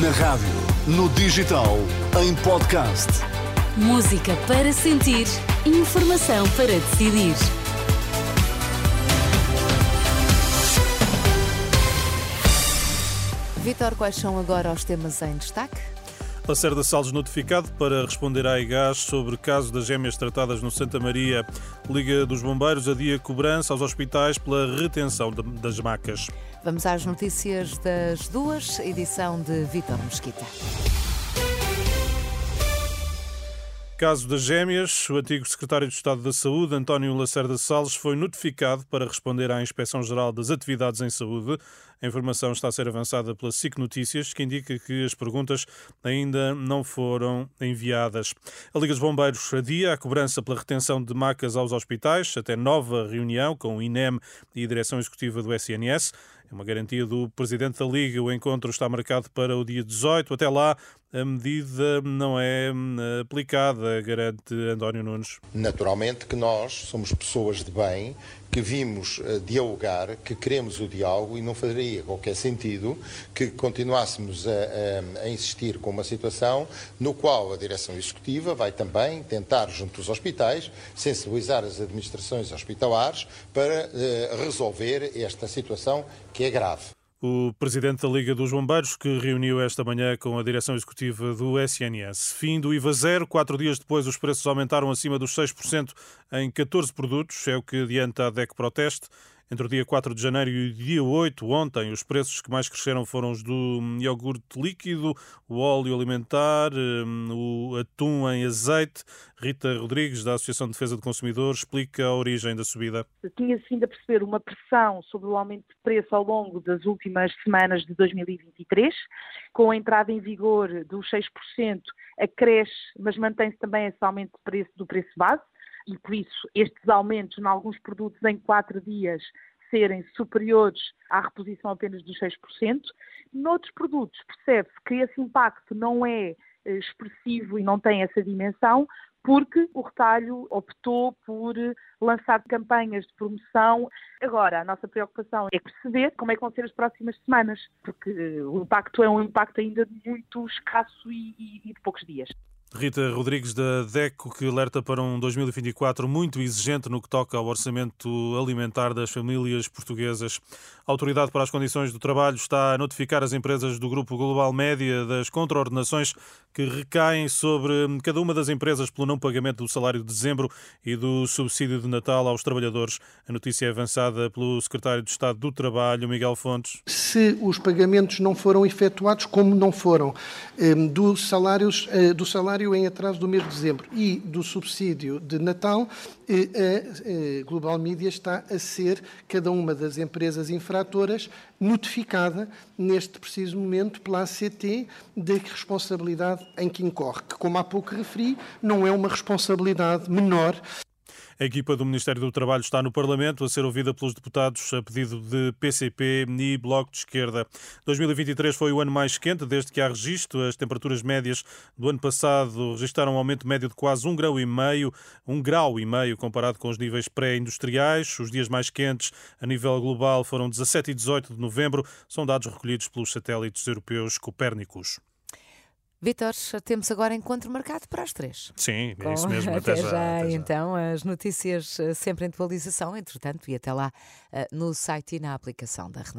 Na rádio, no digital, em podcast. Música para sentir, informação para decidir. Vitor, quais são agora os temas em destaque? Lacerda Salles notificado para responder à IGAS sobre caso das gêmeas tratadas no Santa Maria. Liga dos Bombeiros adia cobrança aos hospitais pela retenção das macas. Vamos às notícias das duas, edição de Vitor Mesquita. Caso das gêmeas, o antigo secretário de Estado da Saúde, António Lacerda Salles, foi notificado para responder à Inspeção-Geral das Atividades em Saúde. A informação está a ser avançada pela SIC Notícias, que indica que as perguntas ainda não foram enviadas. A Liga dos Bombeiros adia a cobrança pela retenção de macas aos hospitais, até nova reunião com o INEM e a Direção Executiva do SNS. É uma garantia do Presidente da Liga. O encontro está marcado para o dia 18. Até lá, a medida não é hum, aplicada, garante António Nunes. Naturalmente que nós somos pessoas de bem, que vimos uh, dialogar, que queremos o diálogo e não faria qualquer sentido que continuássemos a, a, a, insistir com uma situação no qual a direção executiva vai também tentar, junto aos hospitais, sensibilizar as administrações hospitalares para uh, resolver esta situação que é grave o presidente da Liga dos Bombeiros, que reuniu esta manhã com a direção executiva do SNS. Fim do IVA zero, quatro dias depois os preços aumentaram acima dos 6% em 14 produtos, é o que adianta a DEC Proteste. Entre o dia 4 de janeiro e o dia 8, ontem, os preços que mais cresceram foram os do iogurte líquido, o óleo alimentar, hum, o atum em azeite. Rita Rodrigues, da Associação de Defesa do Consumidor, explica a origem da subida. Tinha-se ainda a perceber uma pressão sobre o aumento de preço ao longo das últimas semanas de 2023, com a entrada em vigor dos 6%, acresce, mas mantém-se também esse aumento de preço do preço base e por isso estes aumentos em alguns produtos em quatro dias serem superiores à reposição apenas dos 6%. Noutros produtos percebe-se que esse impacto não é eh, expressivo e não tem essa dimensão, porque o retalho optou por lançar campanhas de promoção. Agora, a nossa preocupação é perceber como é que vão ser as próximas semanas, porque eh, o impacto é um impacto ainda muito escasso e, e, e de poucos dias. Rita Rodrigues da DECO, que alerta para um 2024 muito exigente no que toca ao orçamento alimentar das famílias portuguesas. A Autoridade para as Condições do Trabalho está a notificar as empresas do Grupo Global Média das contraordenações que recaem sobre cada uma das empresas pelo não pagamento do salário de dezembro e do subsídio de Natal aos trabalhadores. A notícia é avançada pelo Secretário de Estado do Trabalho, Miguel Fontes. Se os pagamentos não foram efetuados, como não foram, eh, do, salários, eh, do salário em atraso do mês de dezembro e do subsídio de Natal, a Global Media está a ser cada uma das empresas infratoras notificada neste preciso momento pela ACT da responsabilidade em que incorre, que, como há pouco referi, não é uma responsabilidade menor. A equipa do Ministério do Trabalho está no Parlamento a ser ouvida pelos deputados a pedido de PCP e Bloco de Esquerda. 2023 foi o ano mais quente desde que há registro. As temperaturas médias do ano passado registraram um aumento médio de quase um grau e meio, um grau e meio comparado com os níveis pré-industriais. Os dias mais quentes a nível global foram 17 e 18 de novembro. São dados recolhidos pelos satélites europeus Copérnicos. Vitor, temos agora encontro marcado para as três. Sim, é isso mesmo. Até, até, já, já, até já. Então, as notícias eh, sempre em atualização, entretanto, e até lá eh, no site e na aplicação da Renascença.